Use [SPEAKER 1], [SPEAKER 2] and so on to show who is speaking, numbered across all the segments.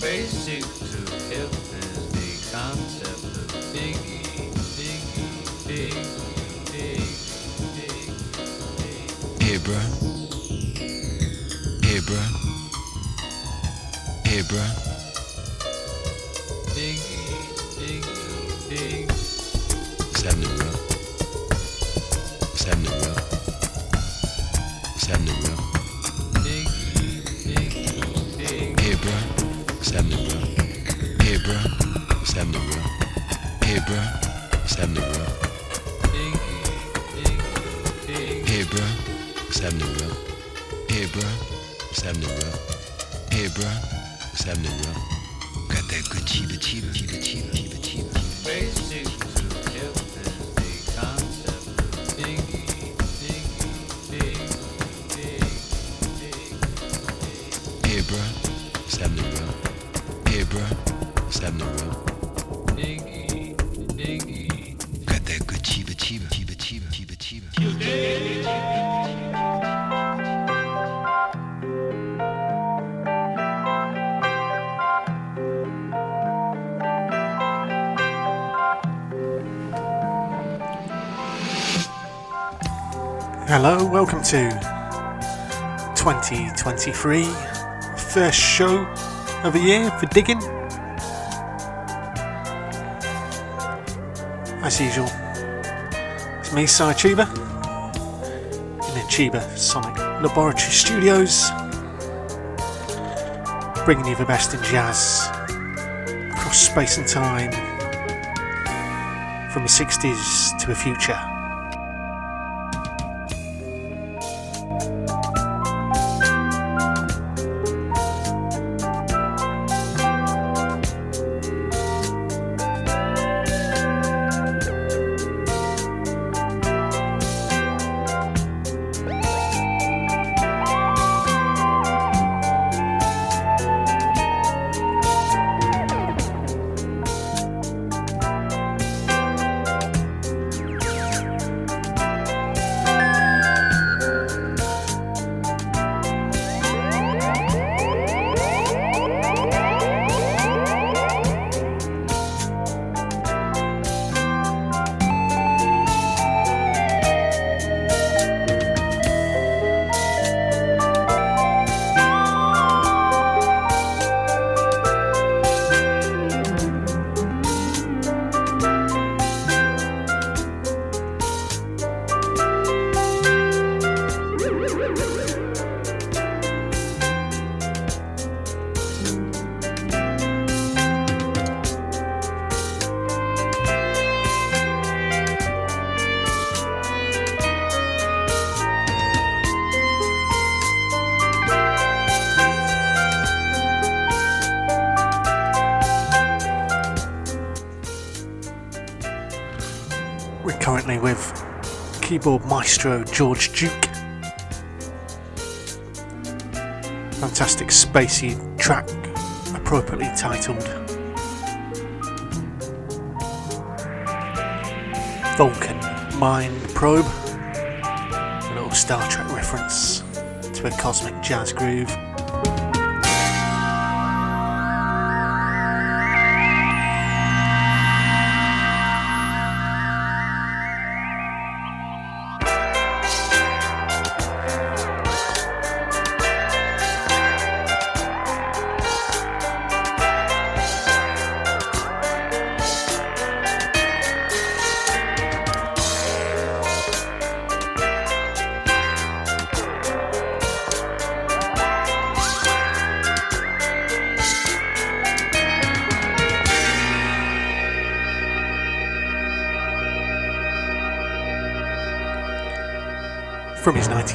[SPEAKER 1] Basic to hip is the concept of diggy, diggy, dig, dig, dig, dig.
[SPEAKER 2] Hey, bruh. Hey, bruh. Hey, bruh. Bruh. It's happening, bro. Hey, bruh. It's happening, bro. Hey, bruh. It's happening, bro. Hey, bruh. It's happening, bro. Got that good chiba chiba chiba chiba chiba chiba.
[SPEAKER 1] Basic to
[SPEAKER 3] 2023, first show of the year for digging. As usual, it's me, Cy Chiba, in the Tuba Sonic Laboratory Studios, bringing you the best in jazz across space and time, from the 60s to the future. Keyboard maestro George Duke. Fantastic spacey track, appropriately titled Vulcan Mind Probe. A little Star Trek reference to a cosmic jazz groove.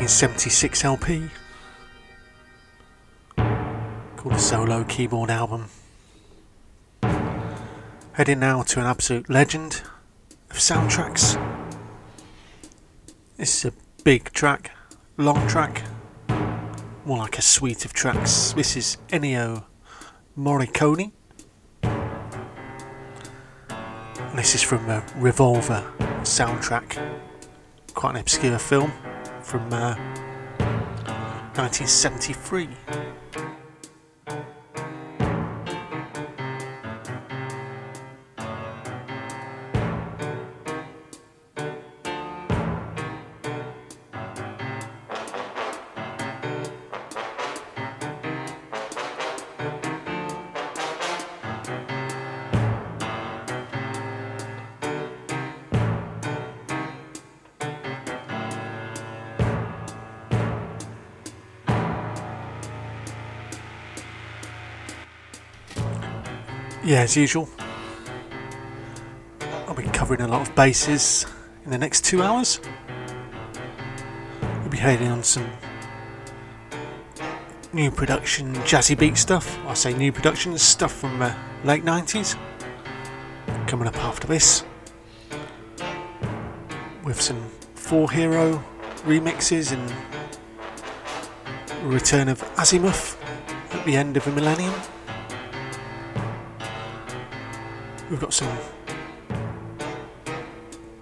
[SPEAKER 3] 1976 LP called the Solo Keyboard Album. Heading now to an absolute legend of soundtracks. This is a big track, long track, more like a suite of tracks. This is Ennio Morricone. This is from the Revolver soundtrack, quite an obscure film from uh, 1973. Yeah, as usual, I'll be covering a lot of bases in the next two hours. We'll be heading on some new production jazzy beat stuff. I say new production stuff from the late 90s. Coming up after this with some Four Hero remixes and return of Azimuth at the end of the millennium. We've got some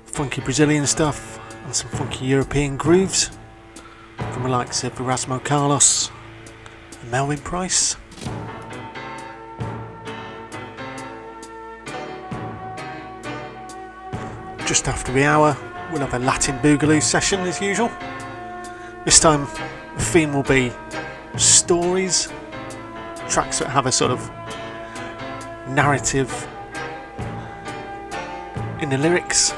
[SPEAKER 3] funky Brazilian stuff and some funky European grooves from the likes of Erasmo Carlos and Melvin Price. Just after the hour, we'll have a Latin Boogaloo session as usual. This time, the theme will be stories, tracks that have a sort of narrative in the lyrics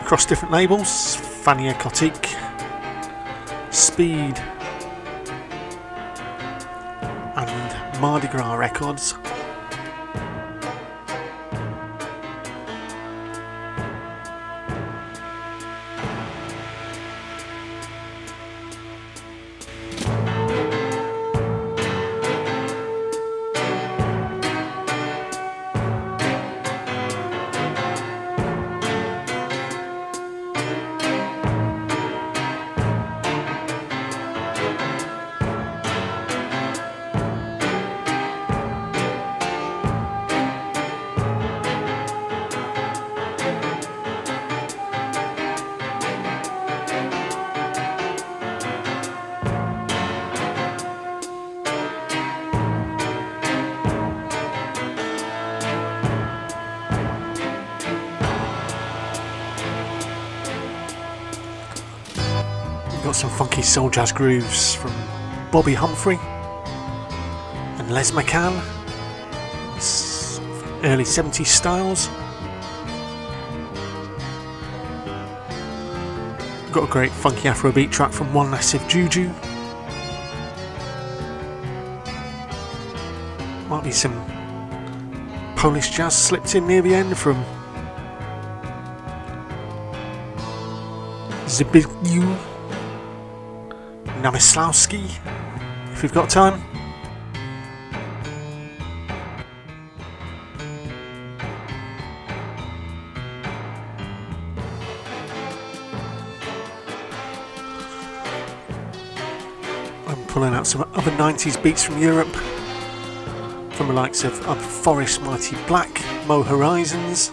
[SPEAKER 3] across different labels Fania Cotique, Speed, and Mardi Gras Records. Got some funky soul jazz grooves from Bobbi Humphrey and Les McCann. Early 70s styles. Got a great funky Afrobeat track from One Massive Juju. Might be some Polish jazz slipped in near the end from Zbigniew Namyslowski, if we've got time. I'm pulling out some other 90s beats from Europe, from the likes of Forest Mighty Black, Mo Horizons,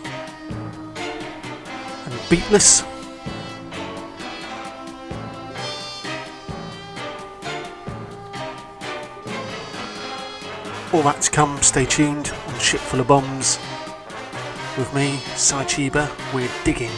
[SPEAKER 3] and Beatless. All that to come, stay tuned on Ship Full of Bombs. With me, Sai Chiba, we're digging.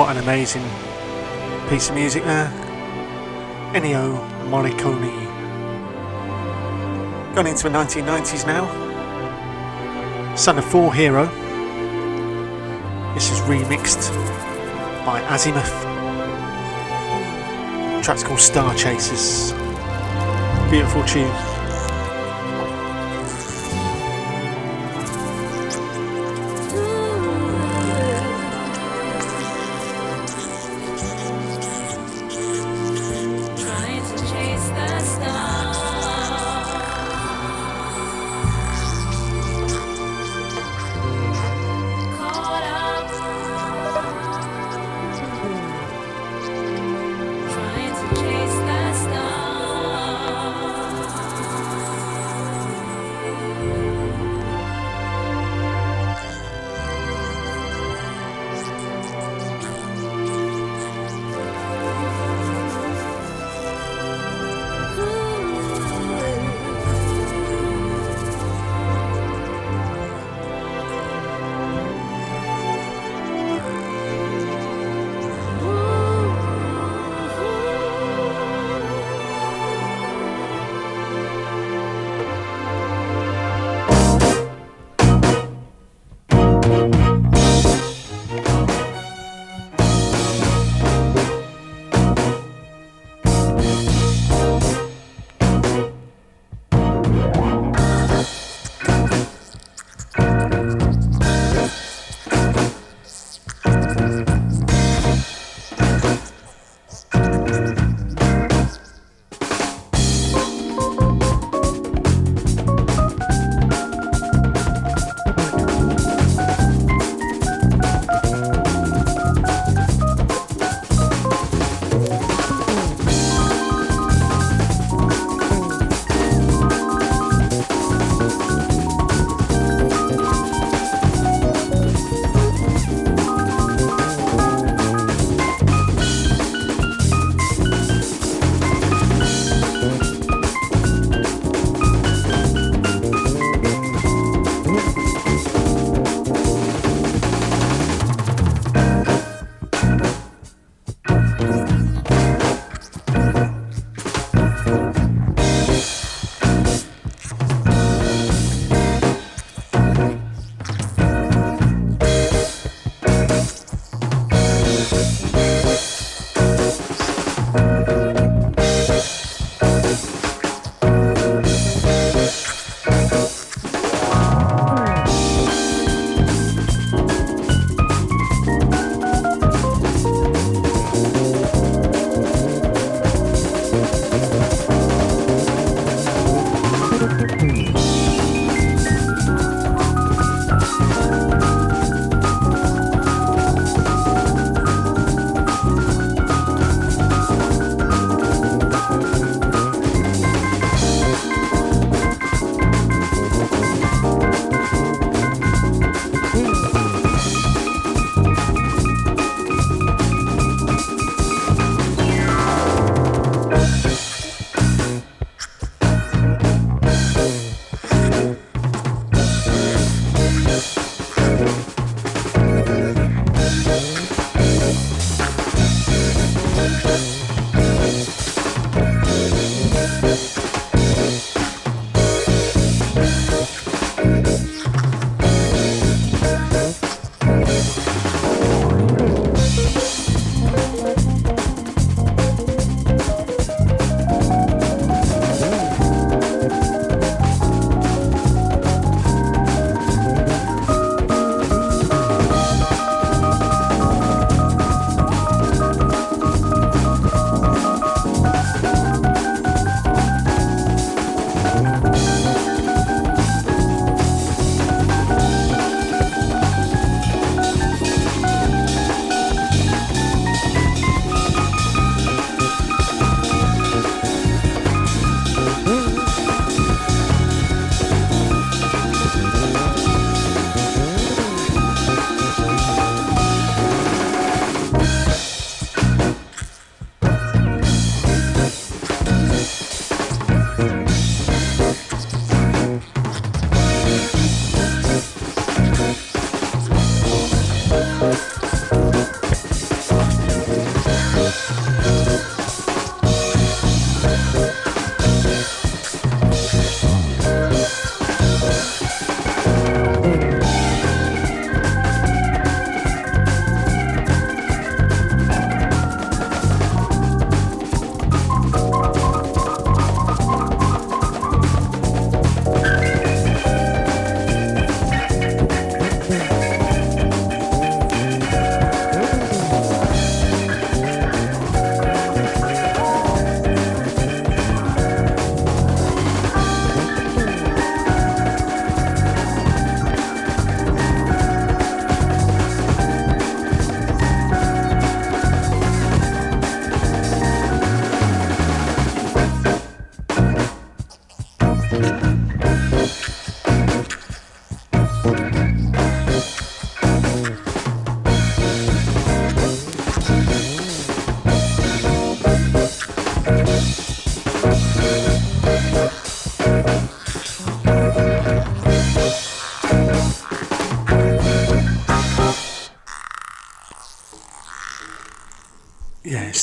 [SPEAKER 3] What an amazing piece of music there. Ennio Morricone. Going into the 1990s now. Son of Four Hero. This is remixed by Azimuth. The track's called Star Chasers. Beautiful tune.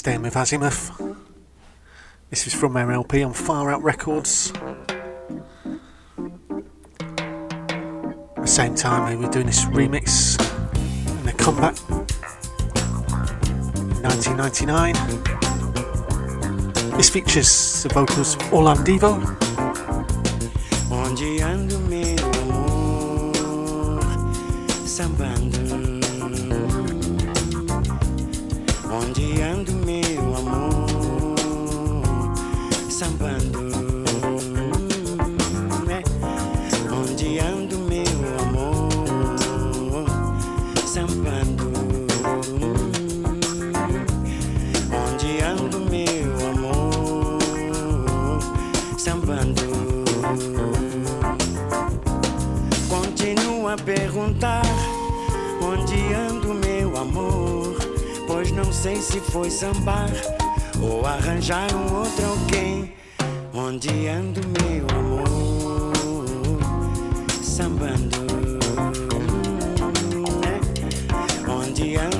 [SPEAKER 3] With Azimuth. This is from their LP on Far Out Records. At the same time, they were doing this remix and the comeback in 1999. This features the vocals of Orlann Divo,
[SPEAKER 4] Onde ando meu amor sei se foi sambar ou arranjar um outro alguém. Onde ando meu amor, sambando. Onde ando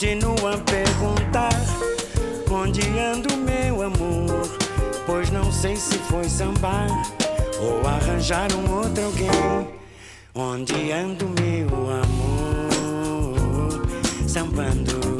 [SPEAKER 4] Continua a perguntar Onde ando meu amor? Pois não sei se foi sambar Ou arranjar um outro alguém. Onde ando meu amor? Sambando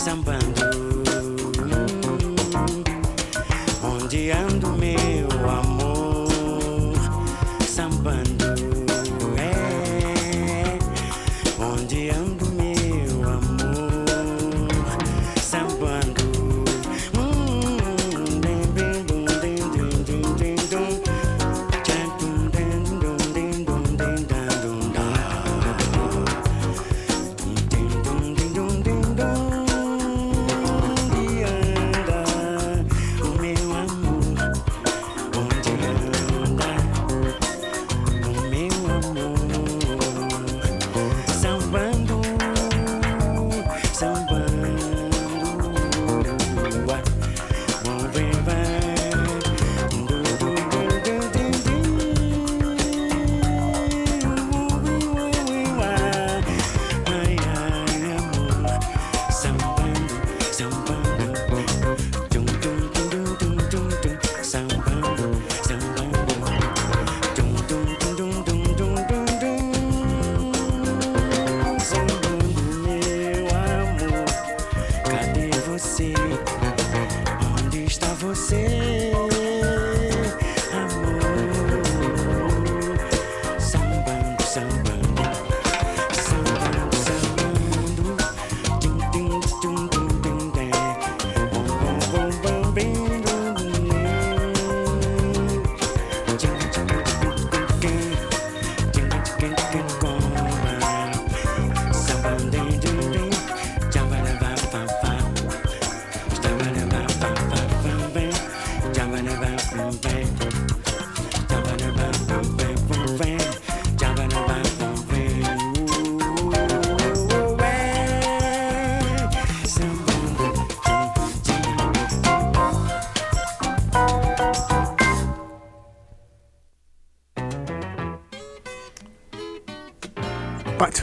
[SPEAKER 4] sambando.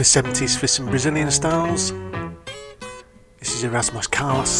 [SPEAKER 3] 70s for some Brazilian styles. This is Erasmo Carlos.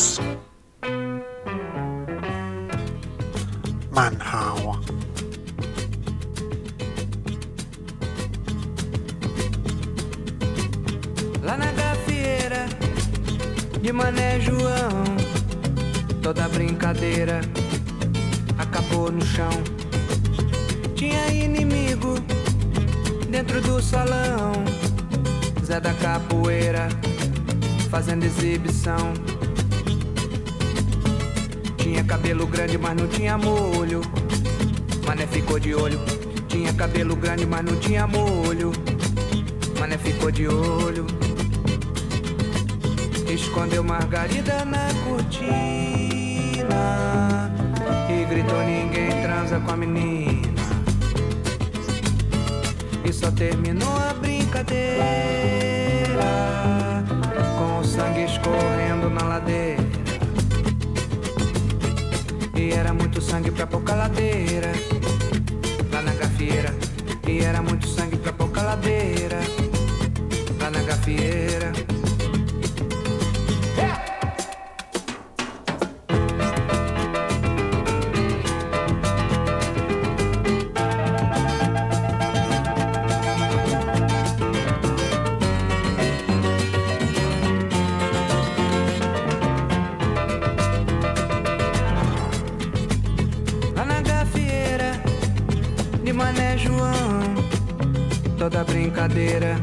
[SPEAKER 5] Toda brincadeira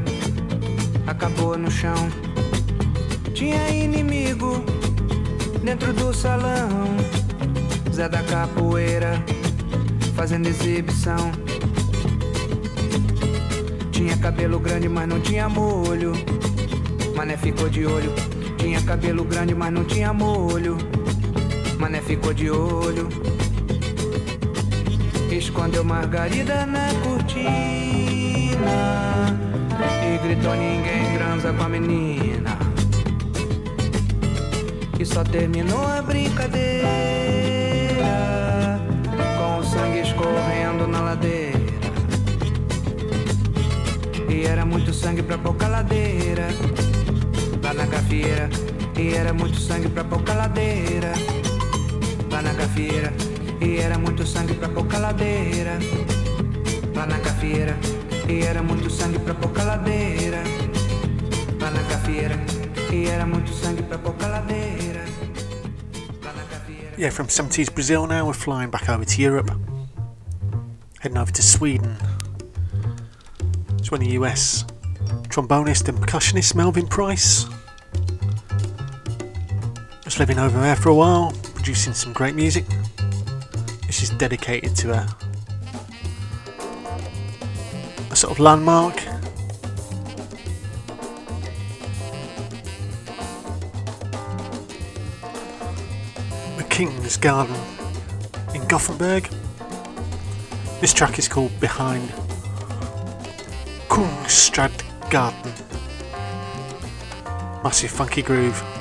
[SPEAKER 5] acabou no chão. Tinha inimigo dentro do salão, Zé da Capoeira fazendo exibição. Tinha cabelo grande, mas não tinha molho. Mané ficou de olho. Tinha cabelo grande, mas não tinha molho. Mané ficou de olho. Escondeu Margarida na cortina E gritou ninguém transa com a menina. E só terminou a brincadeira Com o sangue escorrendo na ladeira. E era muito sangue pra pouca ladeira. Lá na gafieira E era muito sangue pra pouca ladeira. Lá na gafieira E era muito sangue pra pouca ladeira. Lá na gafieira E era muito sangue pra pouca ladeira Lá na E era muito sangue pra pouca ladeira
[SPEAKER 3] Yeah, from 70s Brazil now, we're flying back over to Europe. Heading over to Sweden. It's when the US trombonist and percussionist Melvin Price was living over there for a while, producing some great music. This is dedicated to a, sort of landmark. The King's Garden in Gothenburg. This track is called Behind Kungstradgarden. Massive funky groove.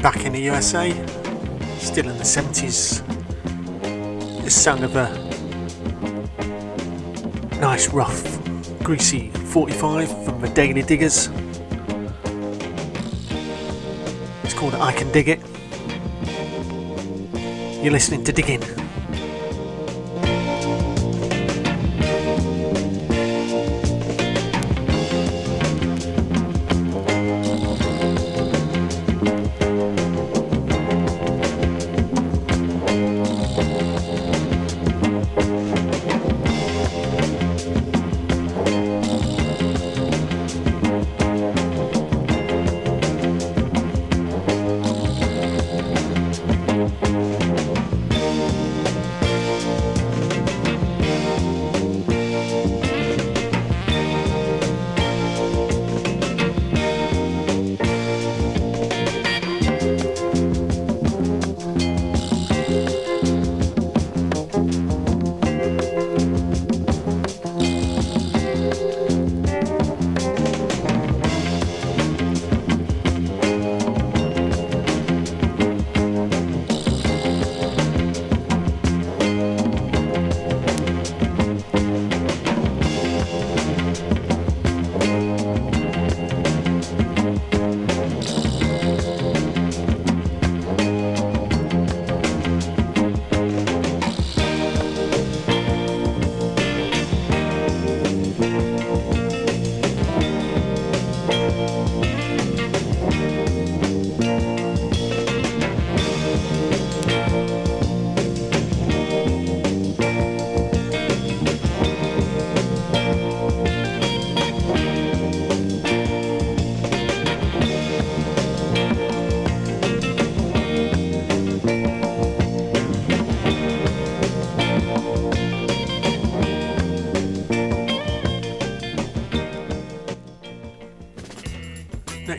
[SPEAKER 3] Back in the USA, still in the 70s. The sound of a nice, rough, greasy 45 from the Daily Diggers. It's called I Can Dig It. You're listening to Digging.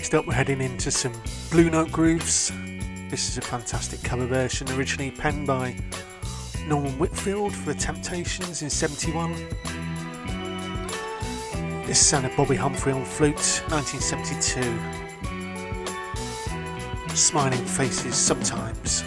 [SPEAKER 3] Next up, we're heading into some Blue Note grooves. This is a fantastic cover version, originally penned by Norman Whitfield for the Temptations in 71. This sounded Bobbi Humphrey on flute, 1972. Smiling faces sometimes.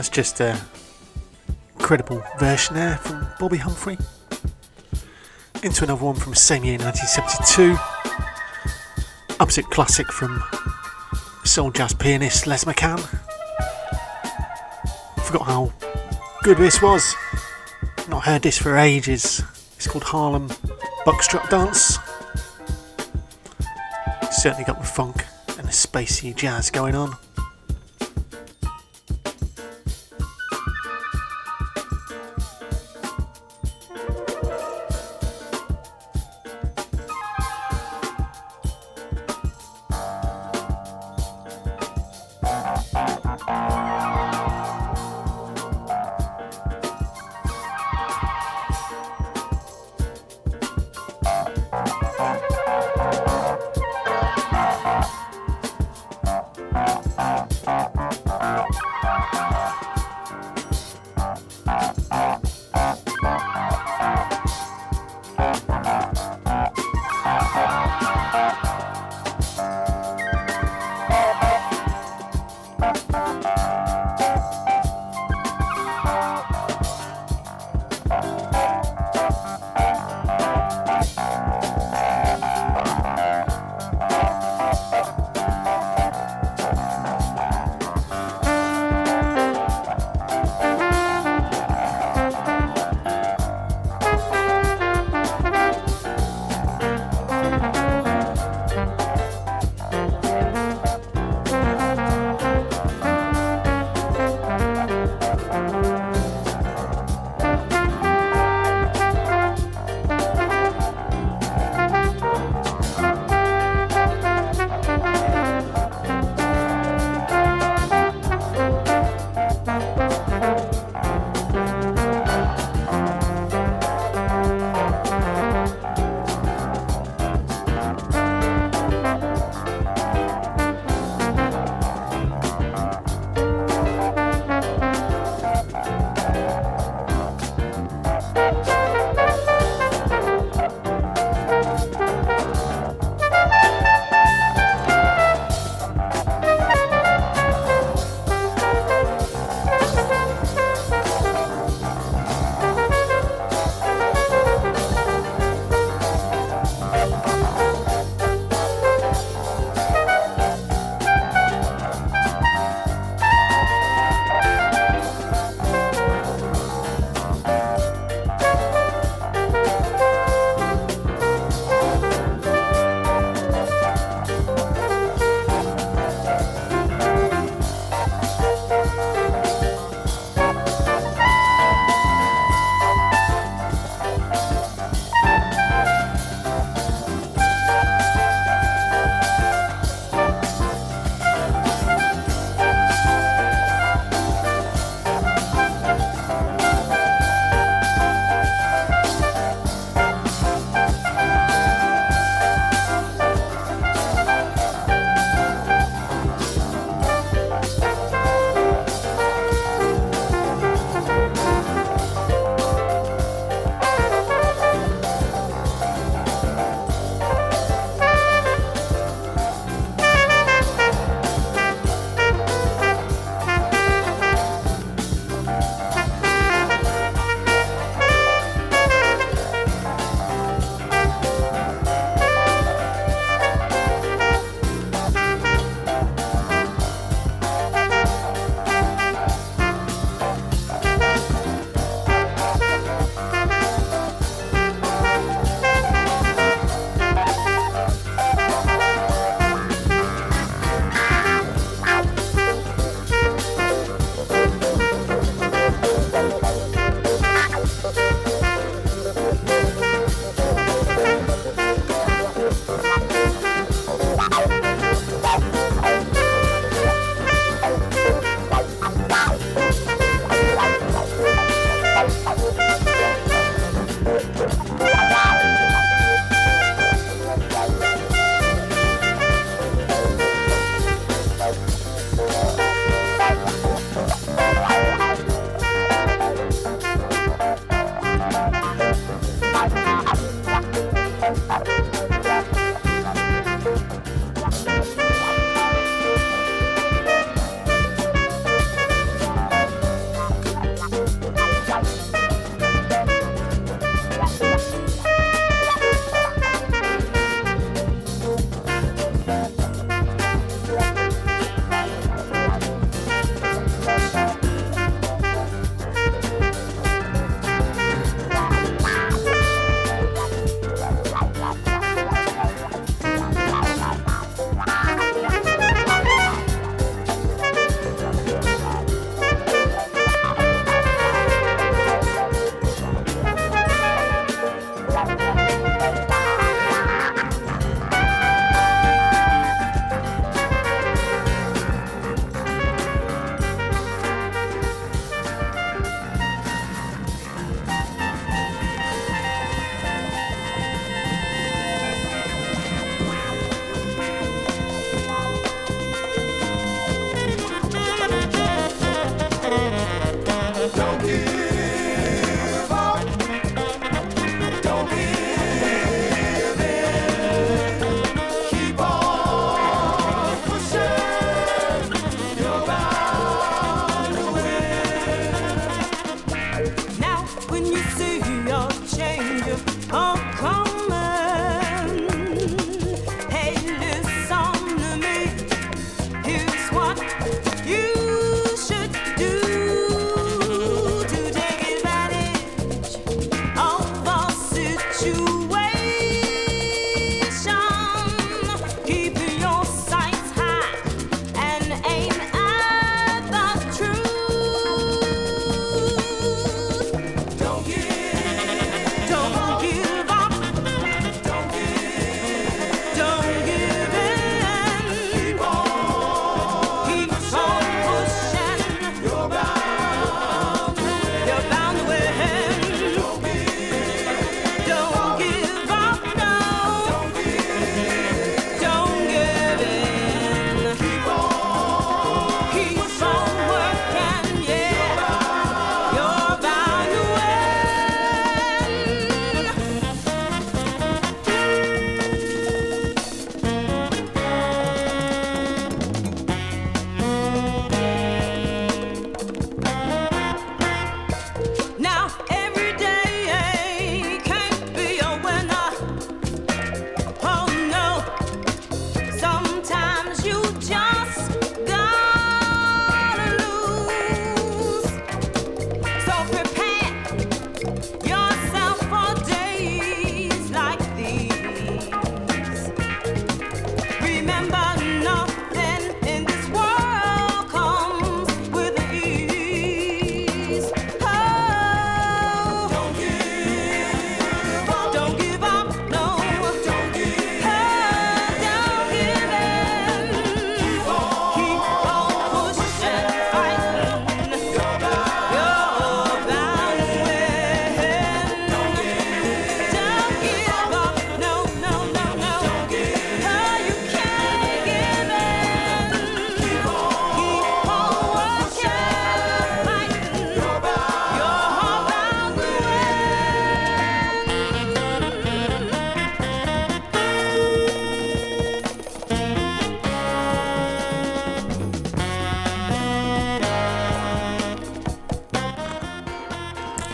[SPEAKER 3] That's just a incredible version there from Bobbi Humphrey. Into another one from the same year, 1972. Absolute classic from soul jazz pianist Les McCann. Forgot how good this was. Not heard this for ages. It's called Harlem Buckstrap Dance. Certainly got the funk and the spacey jazz going on.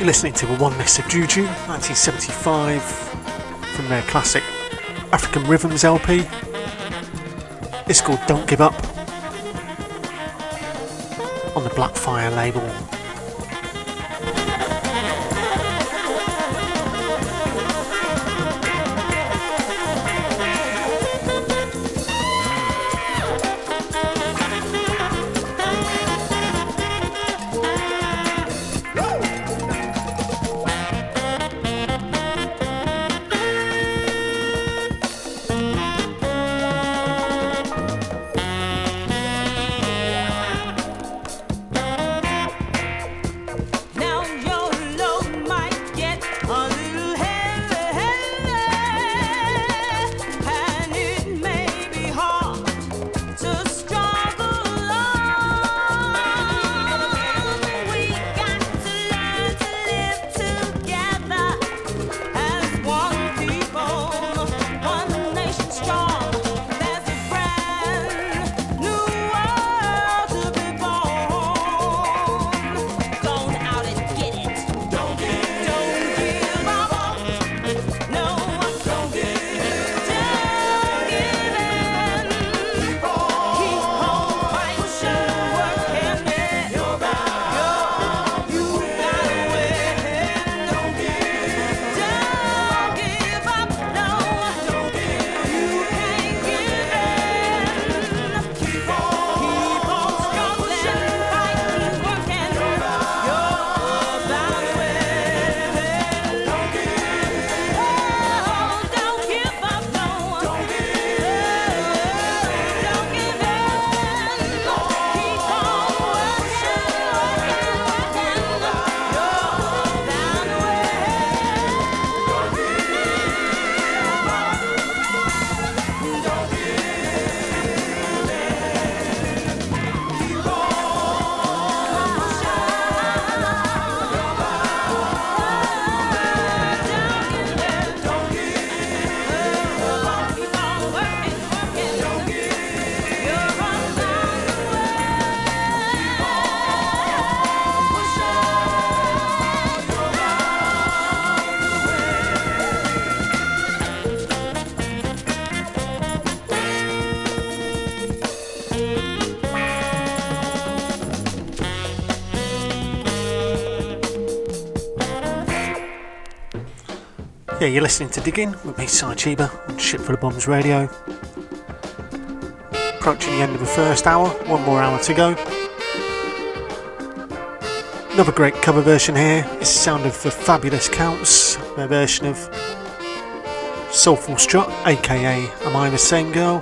[SPEAKER 6] Listening to a Oneness of Juju, 1975, from their classic African Rhythms LP. It's called Don't Give Up Yeah, you're listening to Digging with me, Cy Chiba, on Ship Full of Bombs Radio. Approaching the end of the first hour, one more hour to go. Another great cover version here. It's the sound of the Fabulous Counts, their version of Soulful Strut, aka Am I the Same Girl?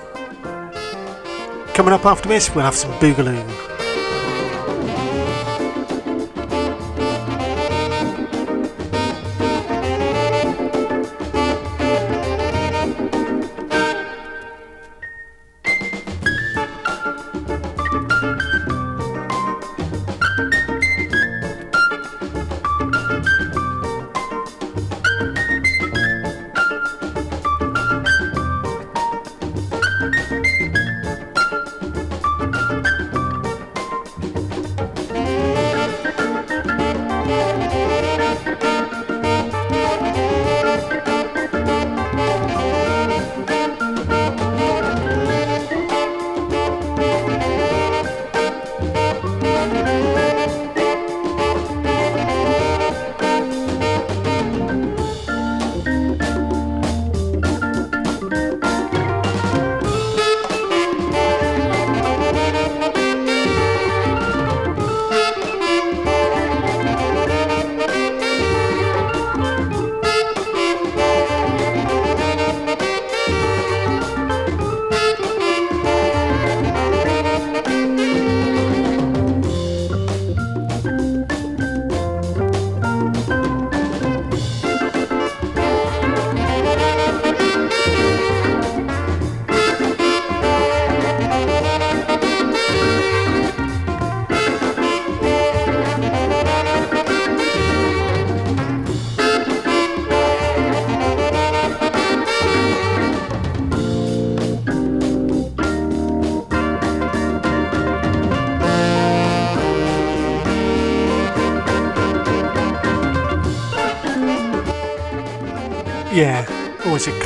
[SPEAKER 6] Coming up after this, we'll have some Boogaloo.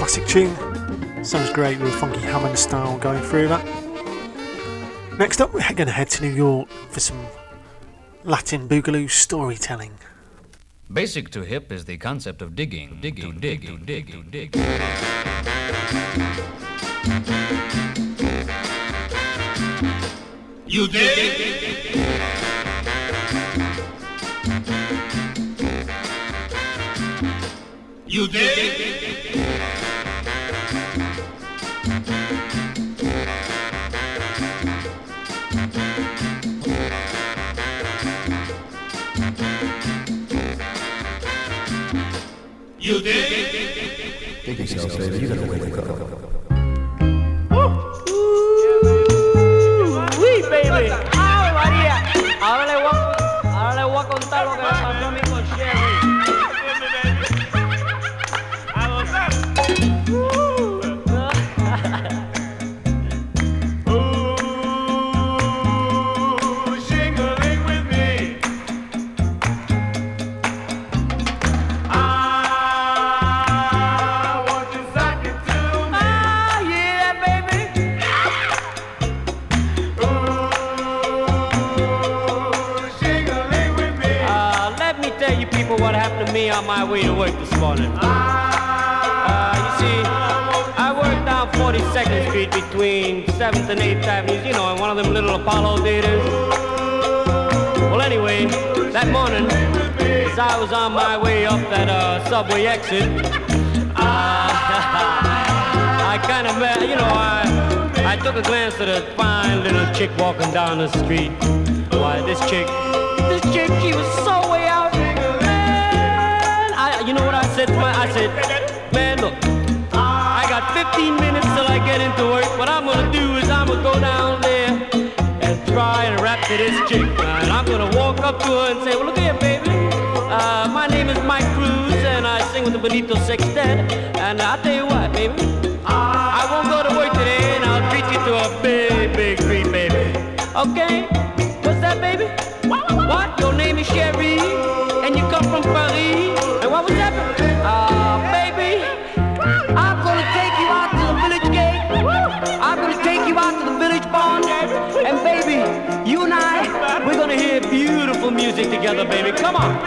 [SPEAKER 3] Classic tune. Sounds great with funky Hammond style going through that. Next up, we're going to head to New York for some Latin Boogaloo storytelling.
[SPEAKER 1] Basic to hip is the concept of digging, digging, to dig, to dig, to dig.
[SPEAKER 7] Uy, street. Why, this chick, this chick, she was so way out. Man, I, you know what I said to my, I said, man, look, I got 15 minutes till I get into work. What I'm gonna do is I'm gonna go down there and try and rap to this chick. And I'm gonna walk up to her and say, well, look here, baby. Uh, my name is Mike Cruz, and I sing with the Benito Sextet. And I'll tell you what, baby. I won't go to work today, and I'll treat you to a big, big baby. Okay? What's that, baby? What? Your name is Sherry, and you come from Paris. And what was that? Ah, baby. I'm gonna take you out to the village gate. I'm gonna take you out to the village barn. And baby, you and I, we're gonna hear beautiful music together, baby. Come on.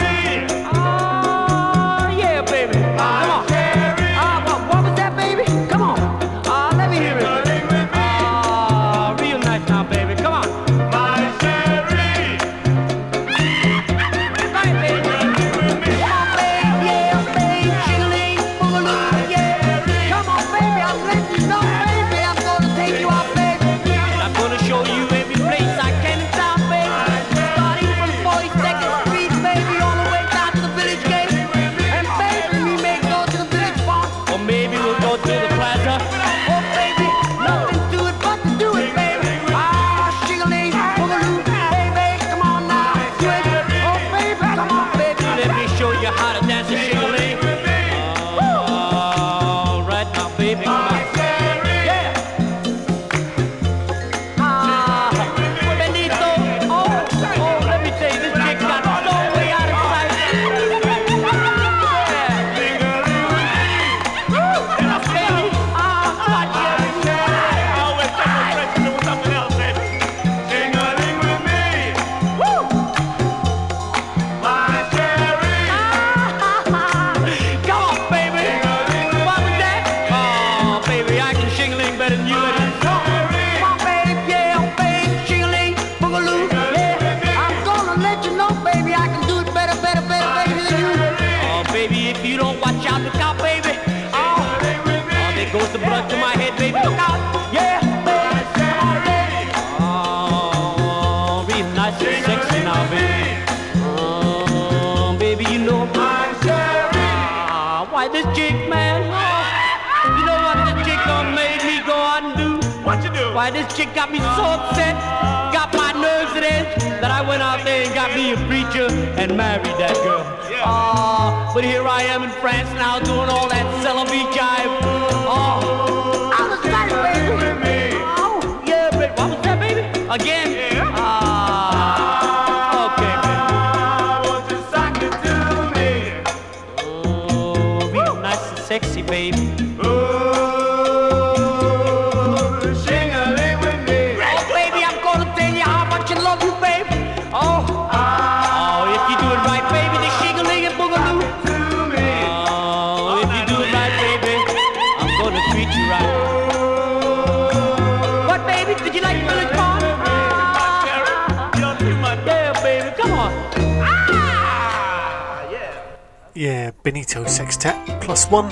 [SPEAKER 8] plus one.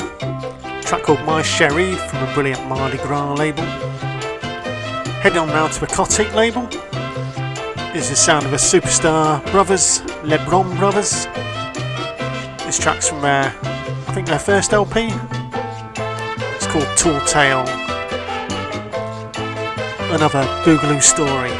[SPEAKER 8] track called My Sherry from a brilliant Mardi Gras label. Heading on now to a Cotique label. This Is the sound of a superstar brothers, Lebron brothers. This track's from their I think their first LP. It's called Tall Tale. Another Boogaloo story.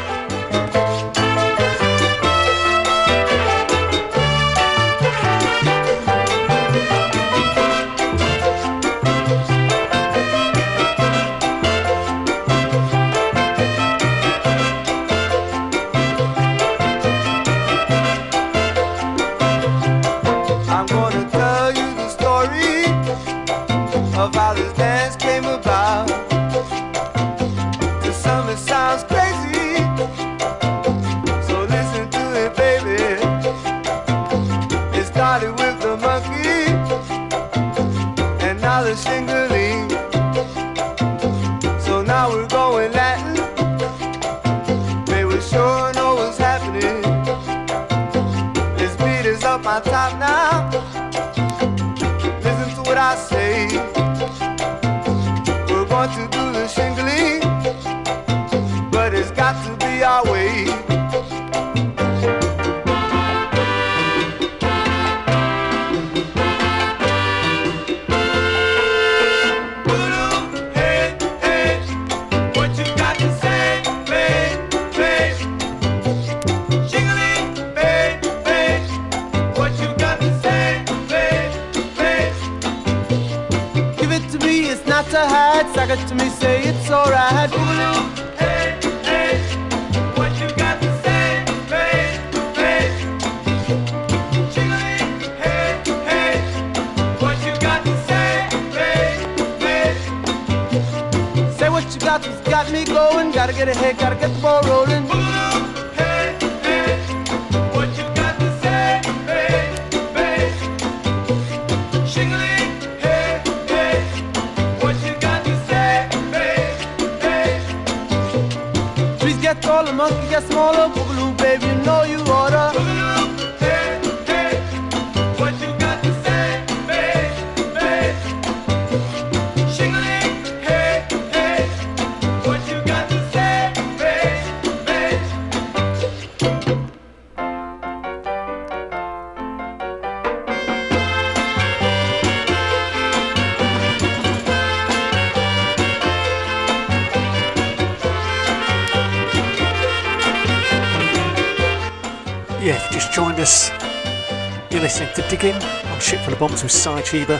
[SPEAKER 8] Chiba,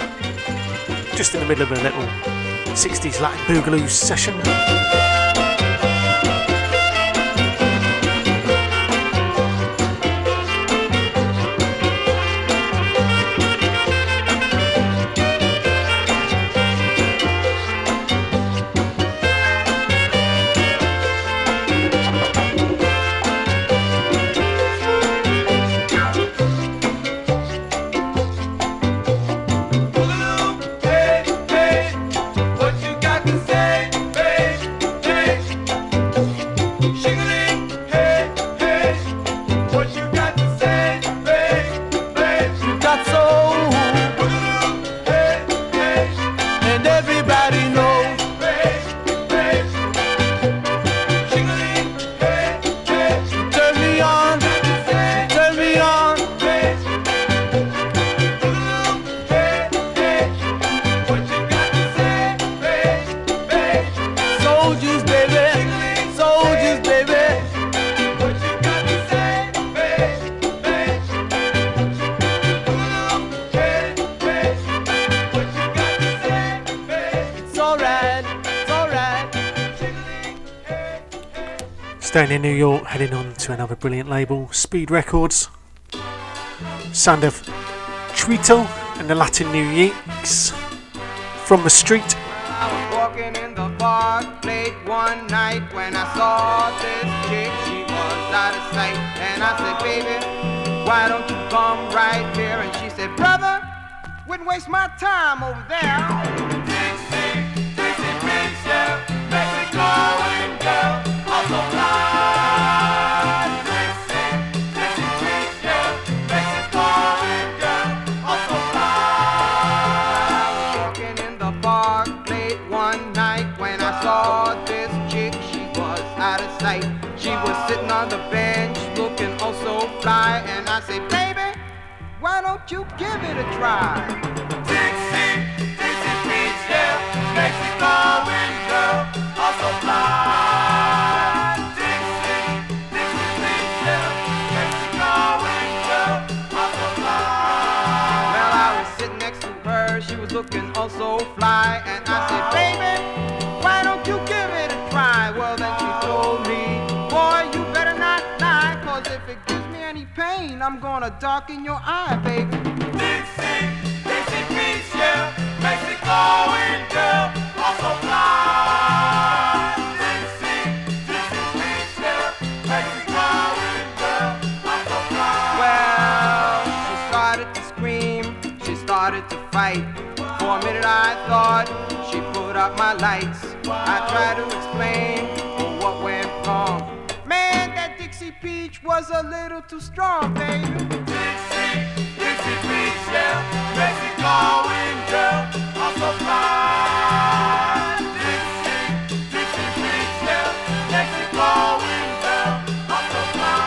[SPEAKER 8] just in the middle of a little 60s Latin Boogaloo session. heading on to another brilliant label, Speed Records. Sound of Tweetle and the Latin New Yeeks.
[SPEAKER 3] From the street.
[SPEAKER 8] I was walking in the park late one night when I saw this chick. She was out of sight. And I said, baby, why don't you come right here? And she said, brother, wouldn't waste my time over there. Don't you give it a try? Dixie, Dixie yeah, Mexico and girl, also fly. Dixie, Dixie yeah, Mexico and girl, also fly. Well, I was sitting next to her, she was looking oh so fly, and I said, baby, pain, I'm gonna darken your eye, baby. Dixie, Dixie Beach, yeah, Mexico and girl, also fly. Dixie, Dixie Beach, yeah, Mexico and girl, also fly. Well, she started to scream, she started to fight. For a minute I thought she put out my lights. I tried to explain Peach was a little too strong, baby. Dixie, Dixie Peach, yeah, girl, also fly. Dixie, Dixie girl, also fly.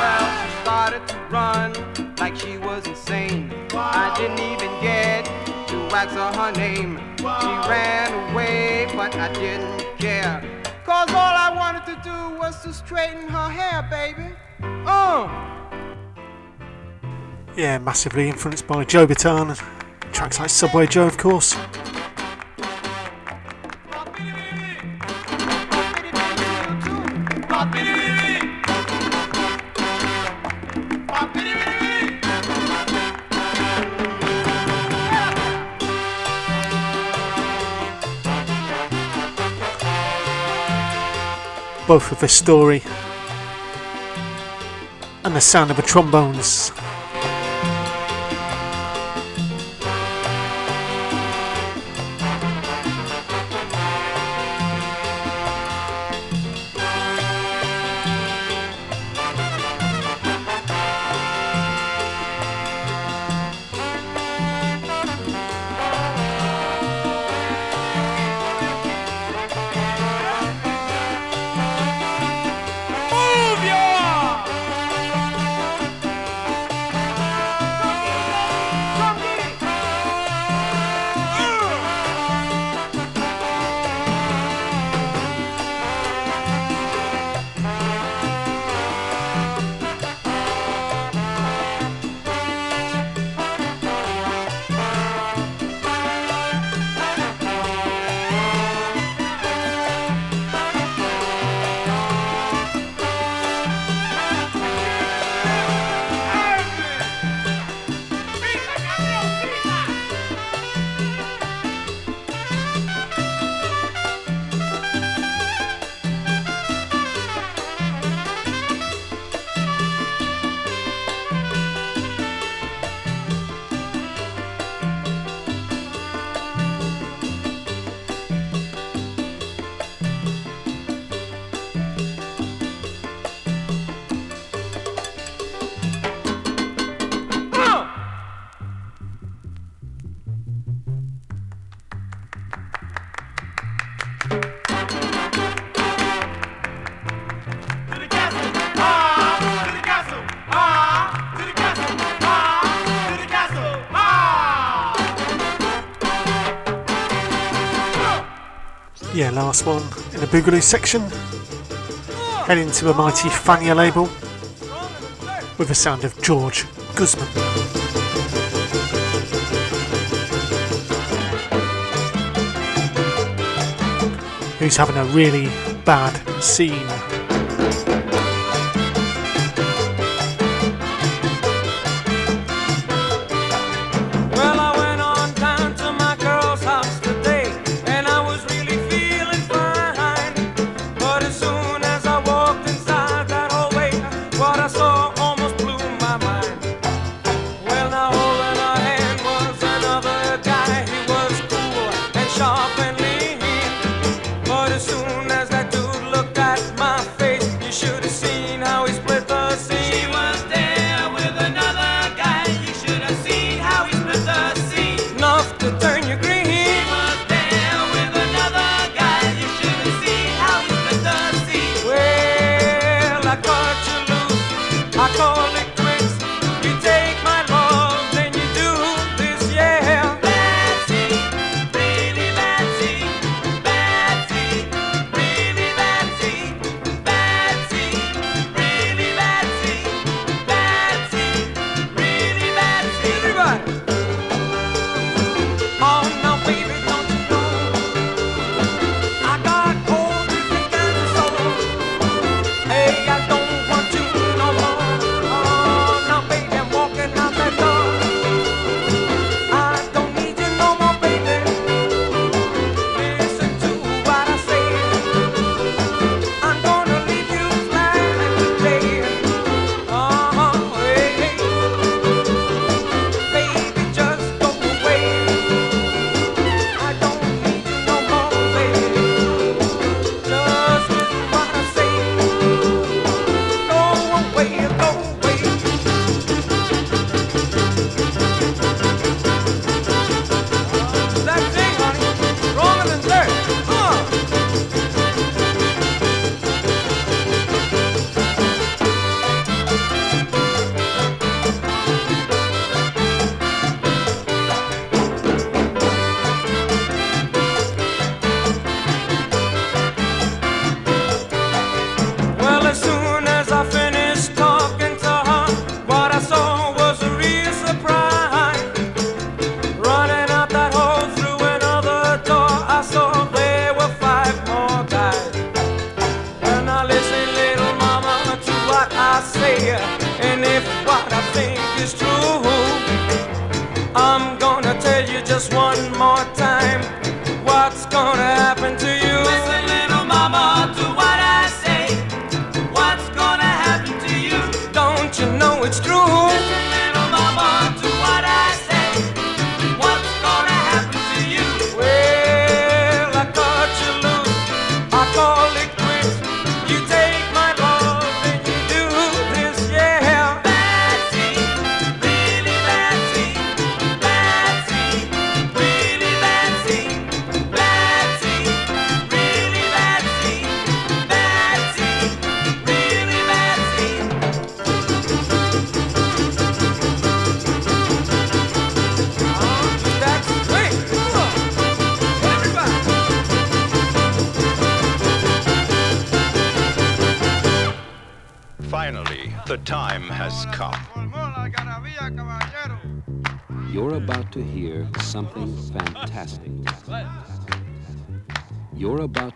[SPEAKER 8] Well, she started to run like she was insane. I didn't even get to ask her her name. She ran away, but I didn't care. Cause all I wanted to do was to straighten her hair, baby. Uh.
[SPEAKER 3] Yeah, massively influenced by Joe Bataan. Tracks like Subway Joe, of course. Both of the story and the sound of the trombones. Last one in the Boogaloo section. Heading to the mighty Fania label with the sound of George Guzman. Who's having a really bad scene.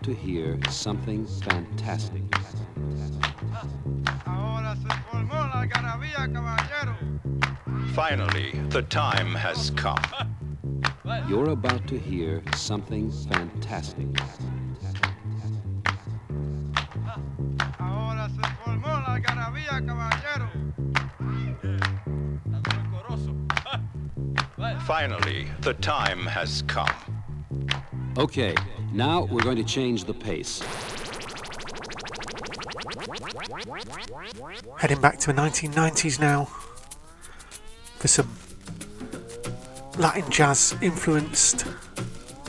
[SPEAKER 9] To
[SPEAKER 1] hear something fantastic.
[SPEAKER 10] Finally, the time has come.
[SPEAKER 1] You're about to hear something fantastic.
[SPEAKER 10] Finally, the time has come.
[SPEAKER 1] Okay, now we're going to change the pace.
[SPEAKER 3] Heading back to the 1990s now for some Latin jazz influenced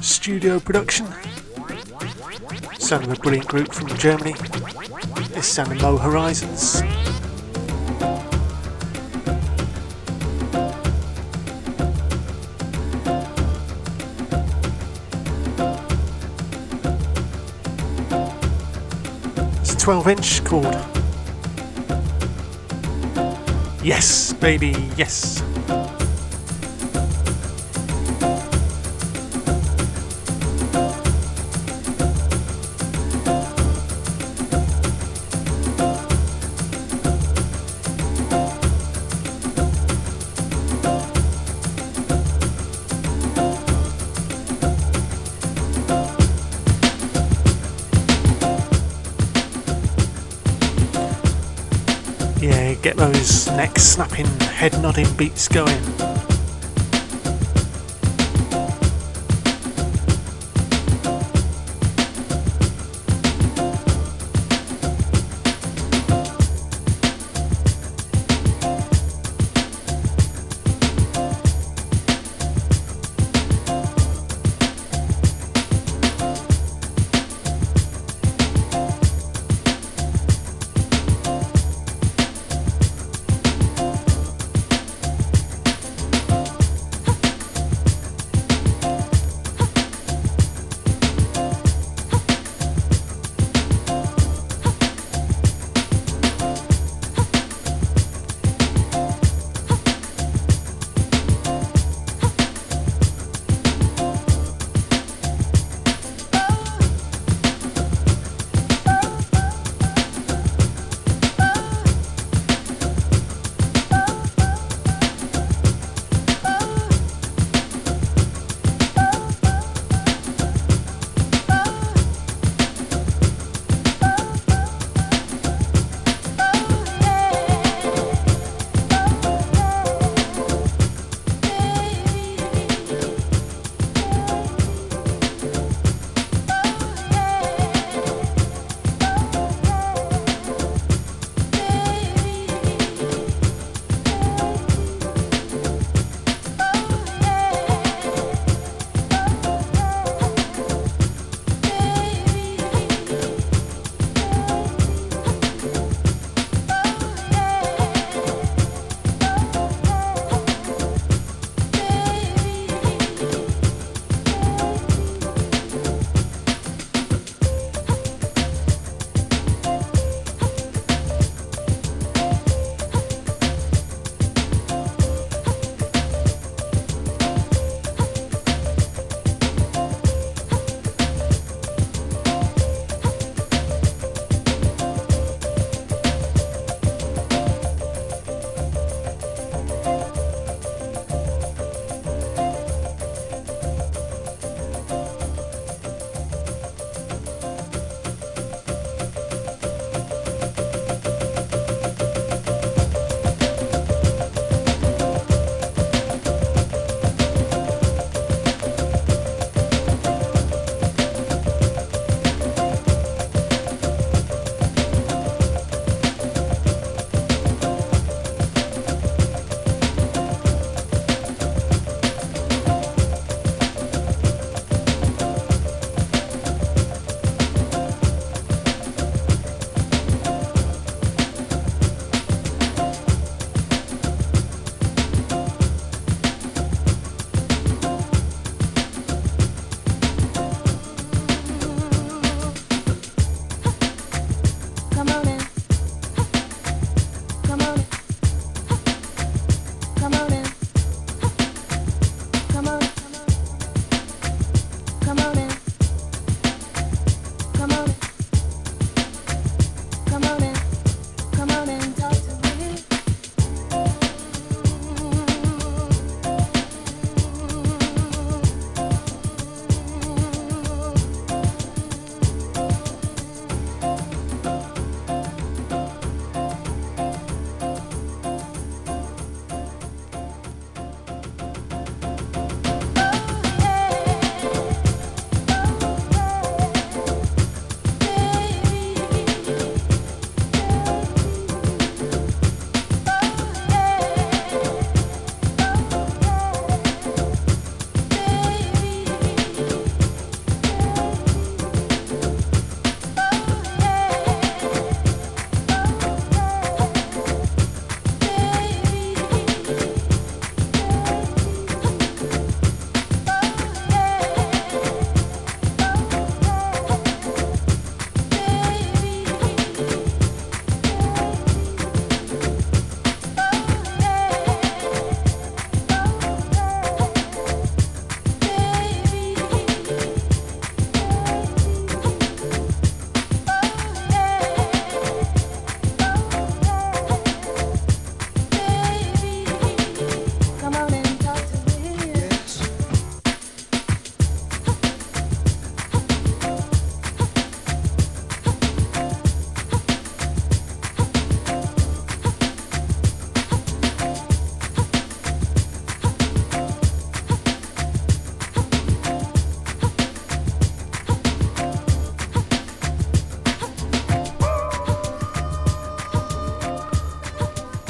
[SPEAKER 3] studio production. Sound of a brilliant group from Germany. This Low Horizons. 12 inch called Yes, baby, yes. Snapping, head nodding beats going.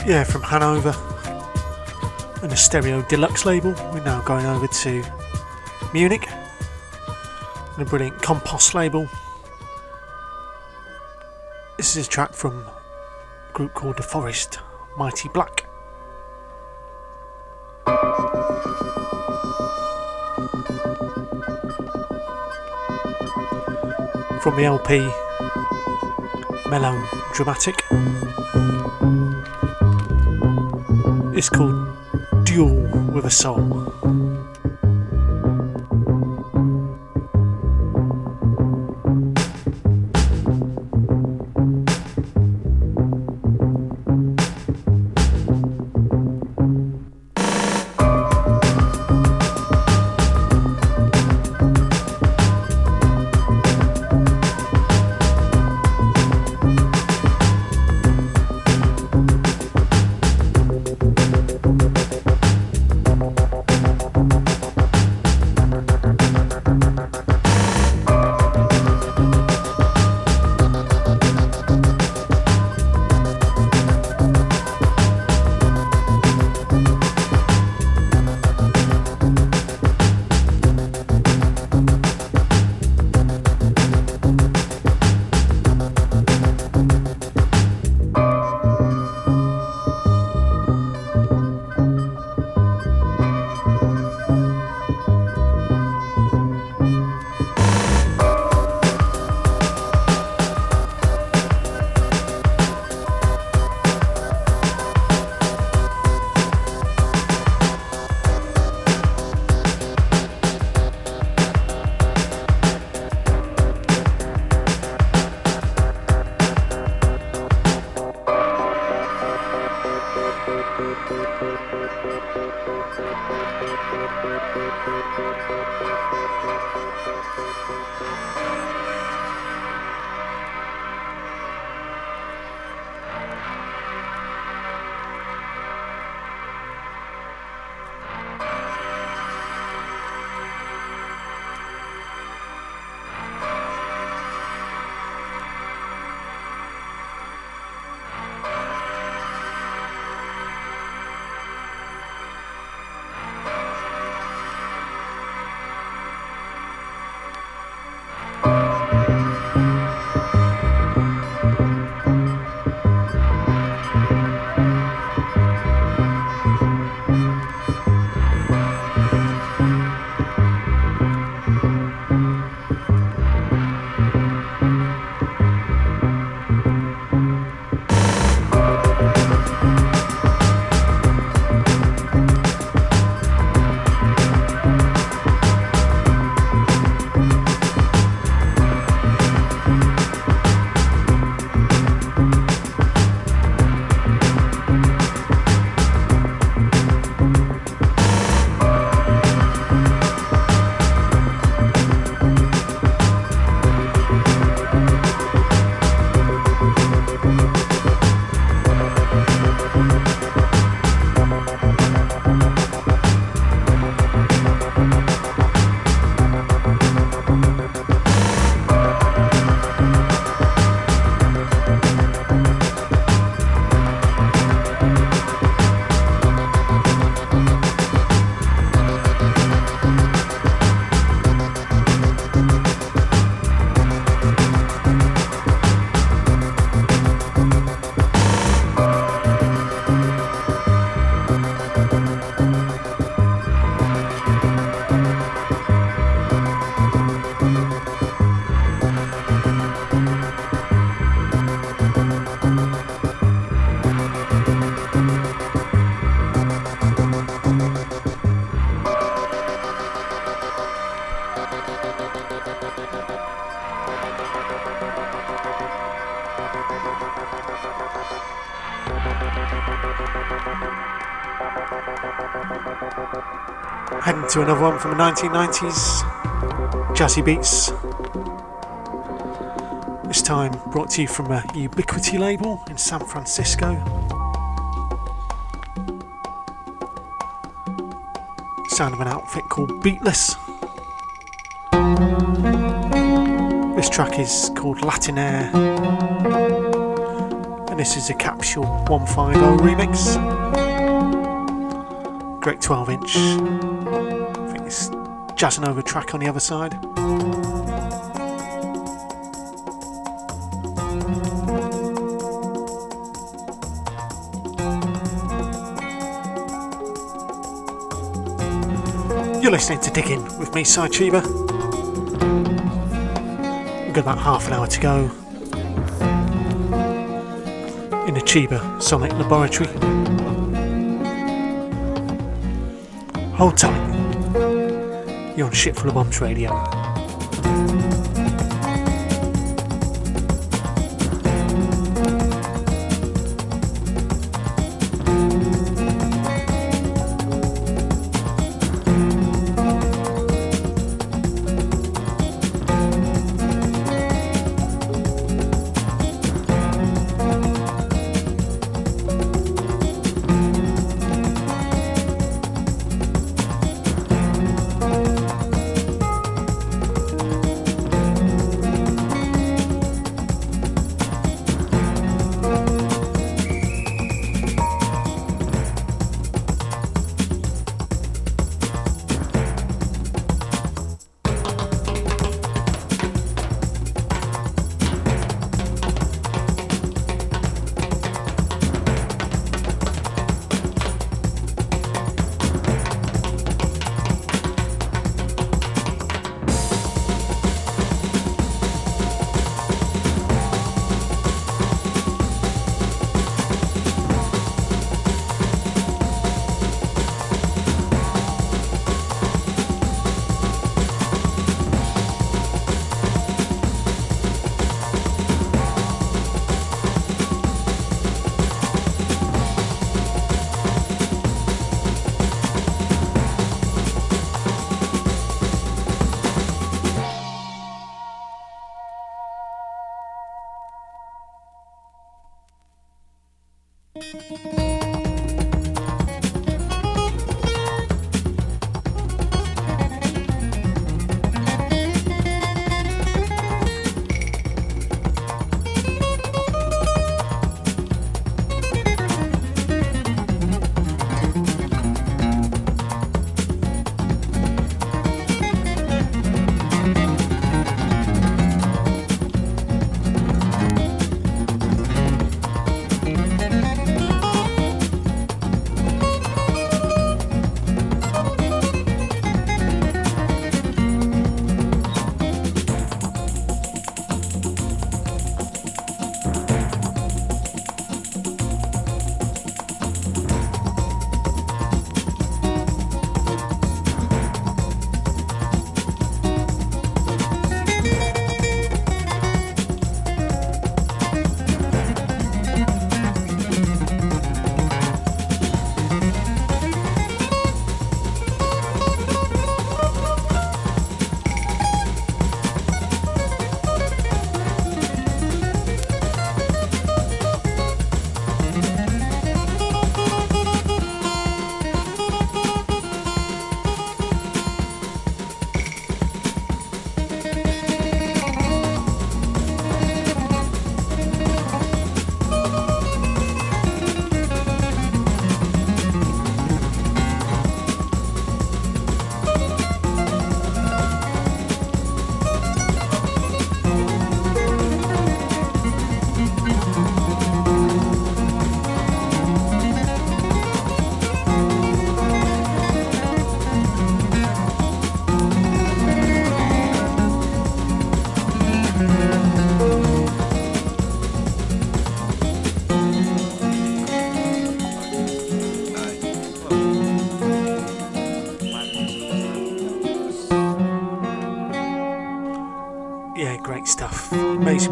[SPEAKER 3] Yeah, from Hanover and the Stereo Deluxe label. We're now going over to Munich and a brilliant Compost label. This is a track from a group called The Forest Mighty Black. From the LP Mellowdramatic. It's called Duel with a Soul. To another one from the 1990s, Jazzy Beats. This time brought to you from a Ubiquity label in San Francisco. Sound of an outfit called Beatless. This track is called Latin Air, and this is a Capsule 150 remix. Great 12 inch. Over track on the other side. You're listening to Digging with me, Cy Chiba. We've got about half an hour to go in the Chiba Sonic Laboratory. Hold tight. You're on Ship Full of Bombs Radio.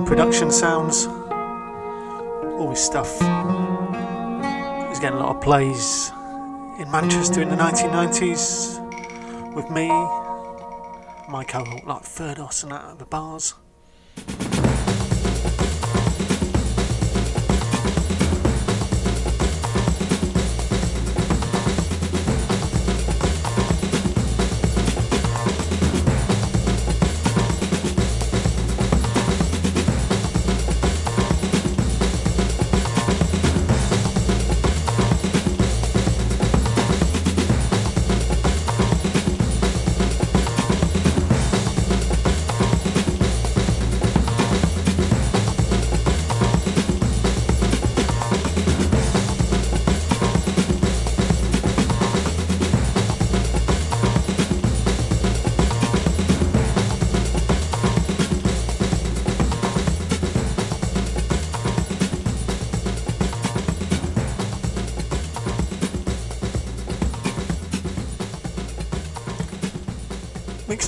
[SPEAKER 3] Production sounds. All this stuff was getting a lot of plays in Manchester in the 1990s with me, my cohort like Ferdos and that at the bars.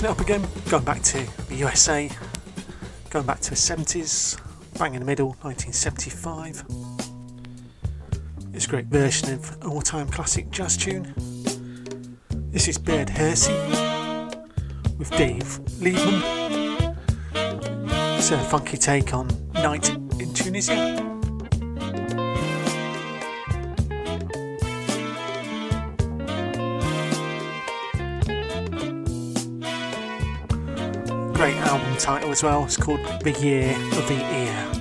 [SPEAKER 3] It up again, going back to the USA, going back to the 70s, bang in the middle, 1975. This great version of an all time classic jazz tune. This is Baird Hersey with Dave Liebman. It's a funky take on Night in Tunisia. Title as well. It's called The Year of the Ear.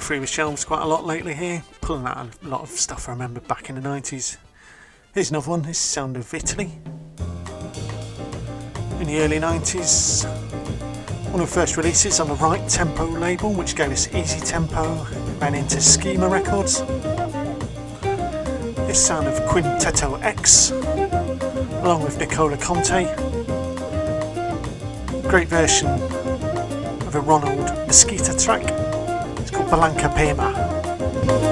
[SPEAKER 3] Through the shelves quite a lot lately here, pulling out a lot of stuff I remember back in the 90s. Here's another one, this Sound of Italy. In the early 90s, one of the first releases on the Right Tempo label, which gave us easy tempo, ran into Schema Records. This sound of Quintetto X along with Nicola Conte. Great version of a Ronald Mosquito track. It's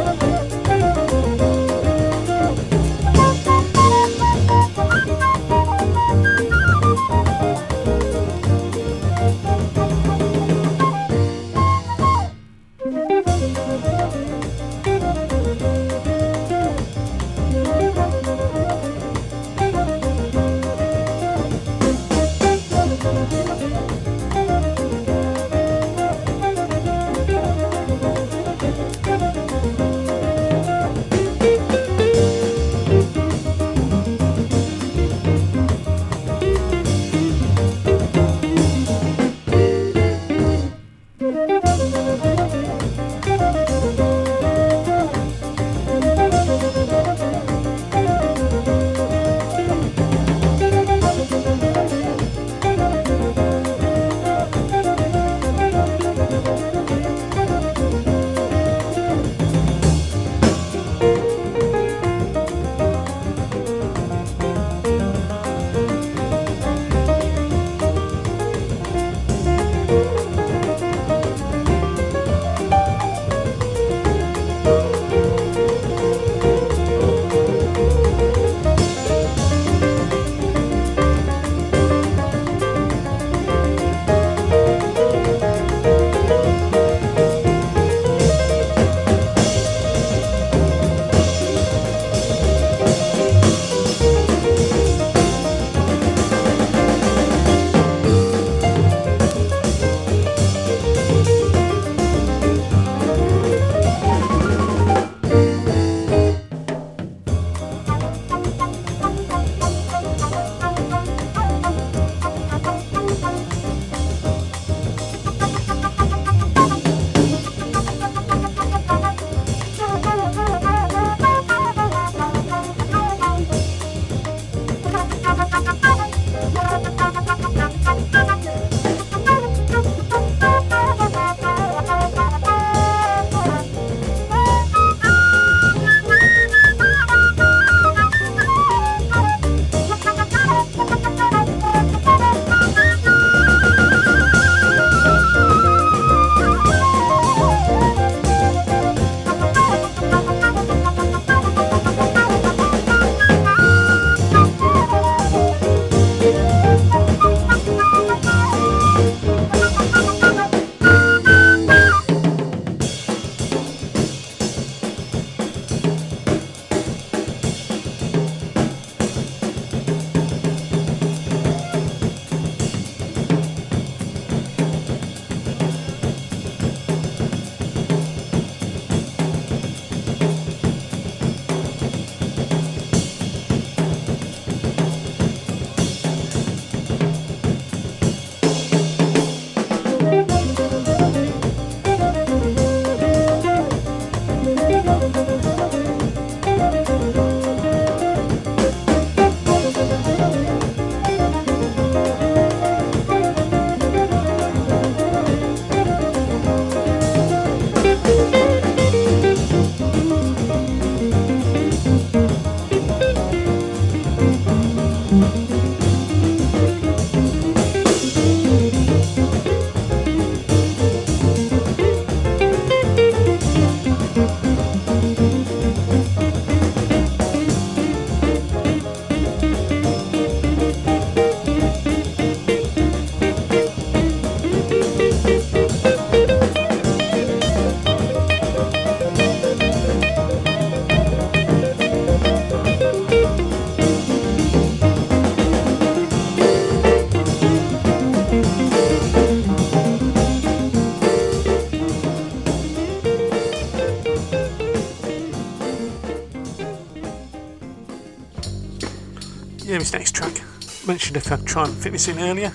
[SPEAKER 3] Mentioned if I'd try and fit this in earlier.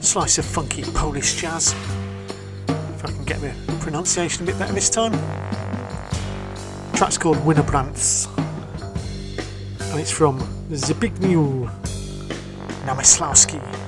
[SPEAKER 3] Slice of funky Polish jazz. If I can get the pronunciation a bit better this time. track's called Winobranie. And it's from Zbigniew
[SPEAKER 1] Namyslowski.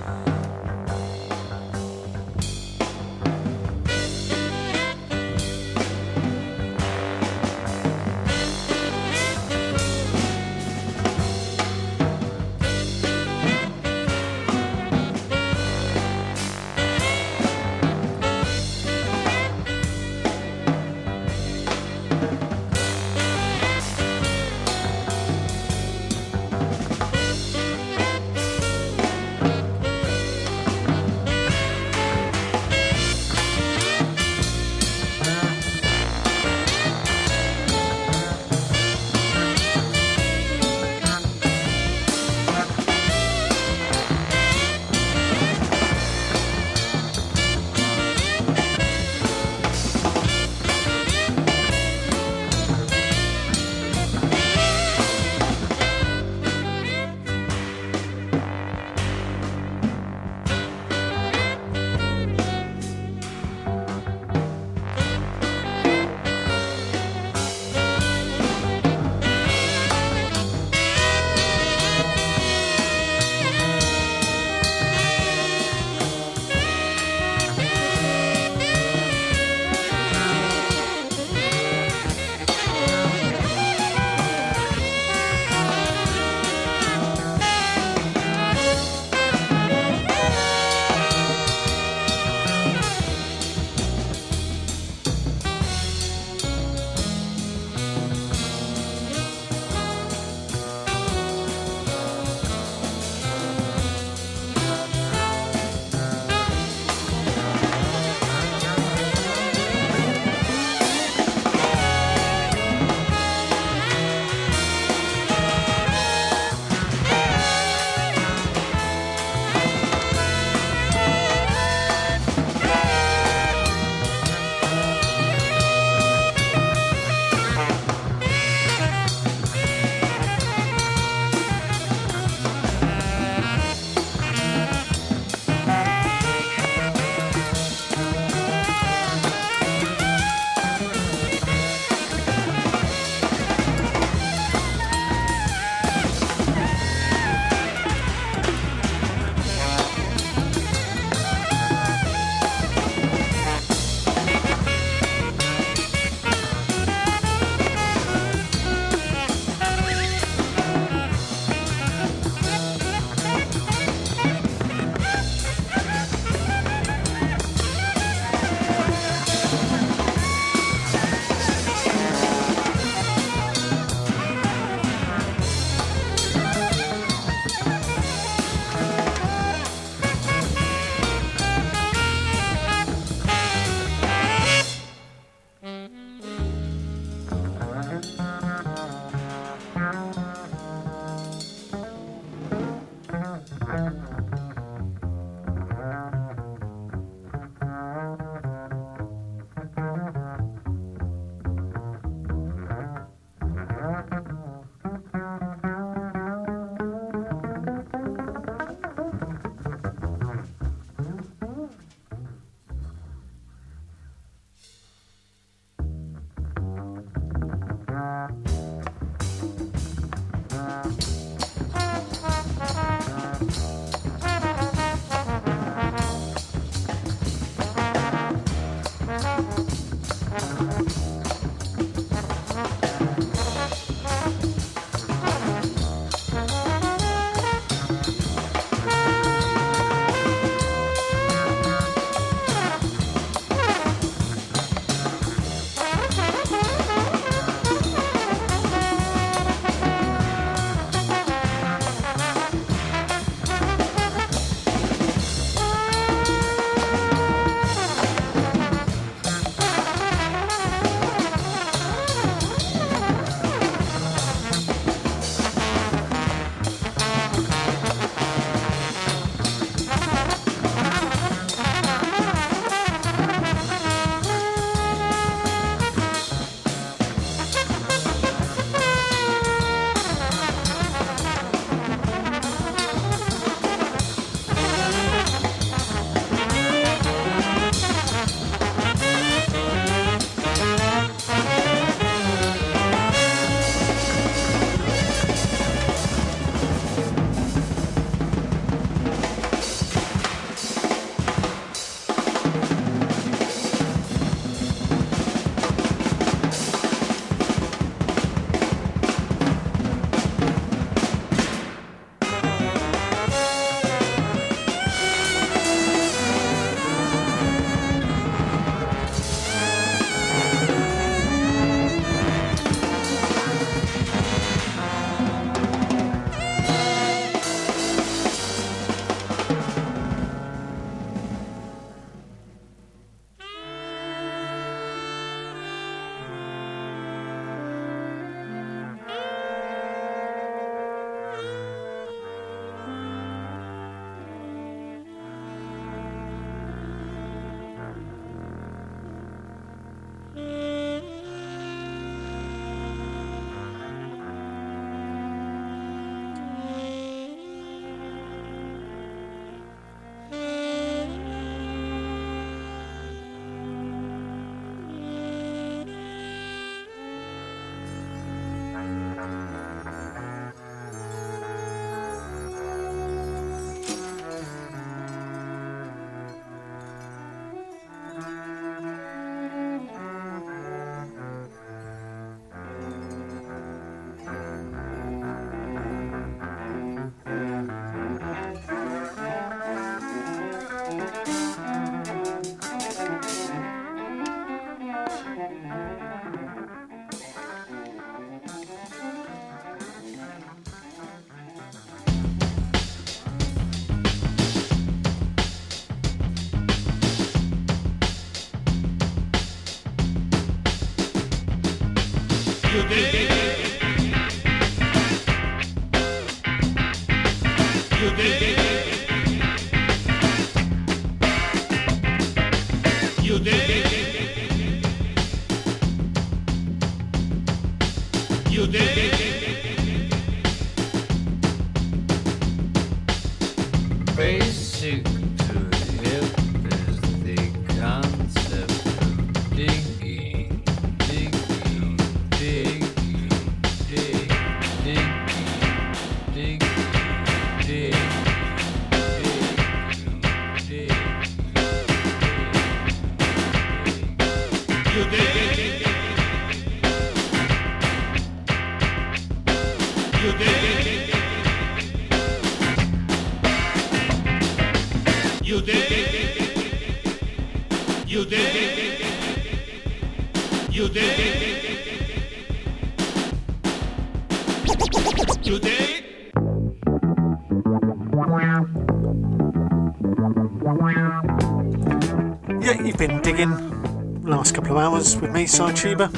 [SPEAKER 1] You've the last couple of hours with me, Tuber.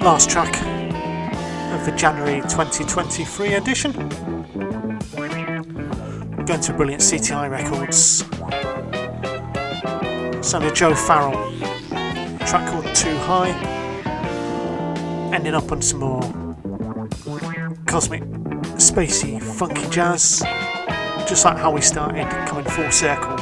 [SPEAKER 1] Last track
[SPEAKER 3] of the January 2023 edition. Going to brilliant CTI Records. Son of Joe Farrell. Track called Too High. Ending up on some more cosmic, spacey, funky jazz. Just like how we started, coming full circle.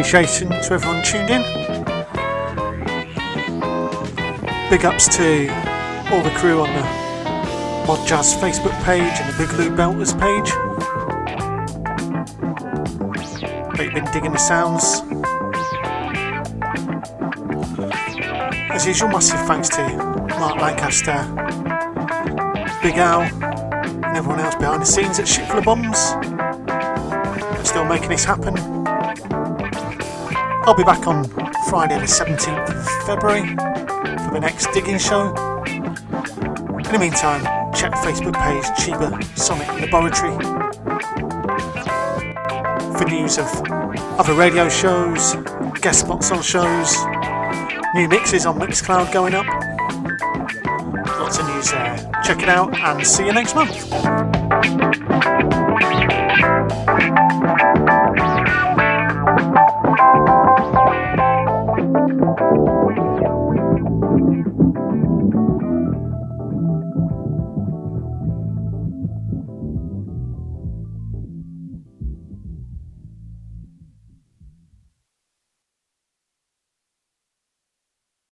[SPEAKER 3] Appreciation to everyone tuned in. Big ups to all the crew on the Mod Jazz Facebook page and the Big Lou Belters page. You've been digging the sounds. As usual, massive thanks to Mark Lancaster, Big Al, and everyone else behind the scenes at Ship Full of Bombs. They're still making this happen. I'll be back on Friday, the 17th of February, for the next digging show. In the meantime, check Facebook page Chiba Sonic Laboratory for news of other radio shows, guest spots on shows, new mixes on Mixcloud going up. Lots of news there. Check it out and see you next month.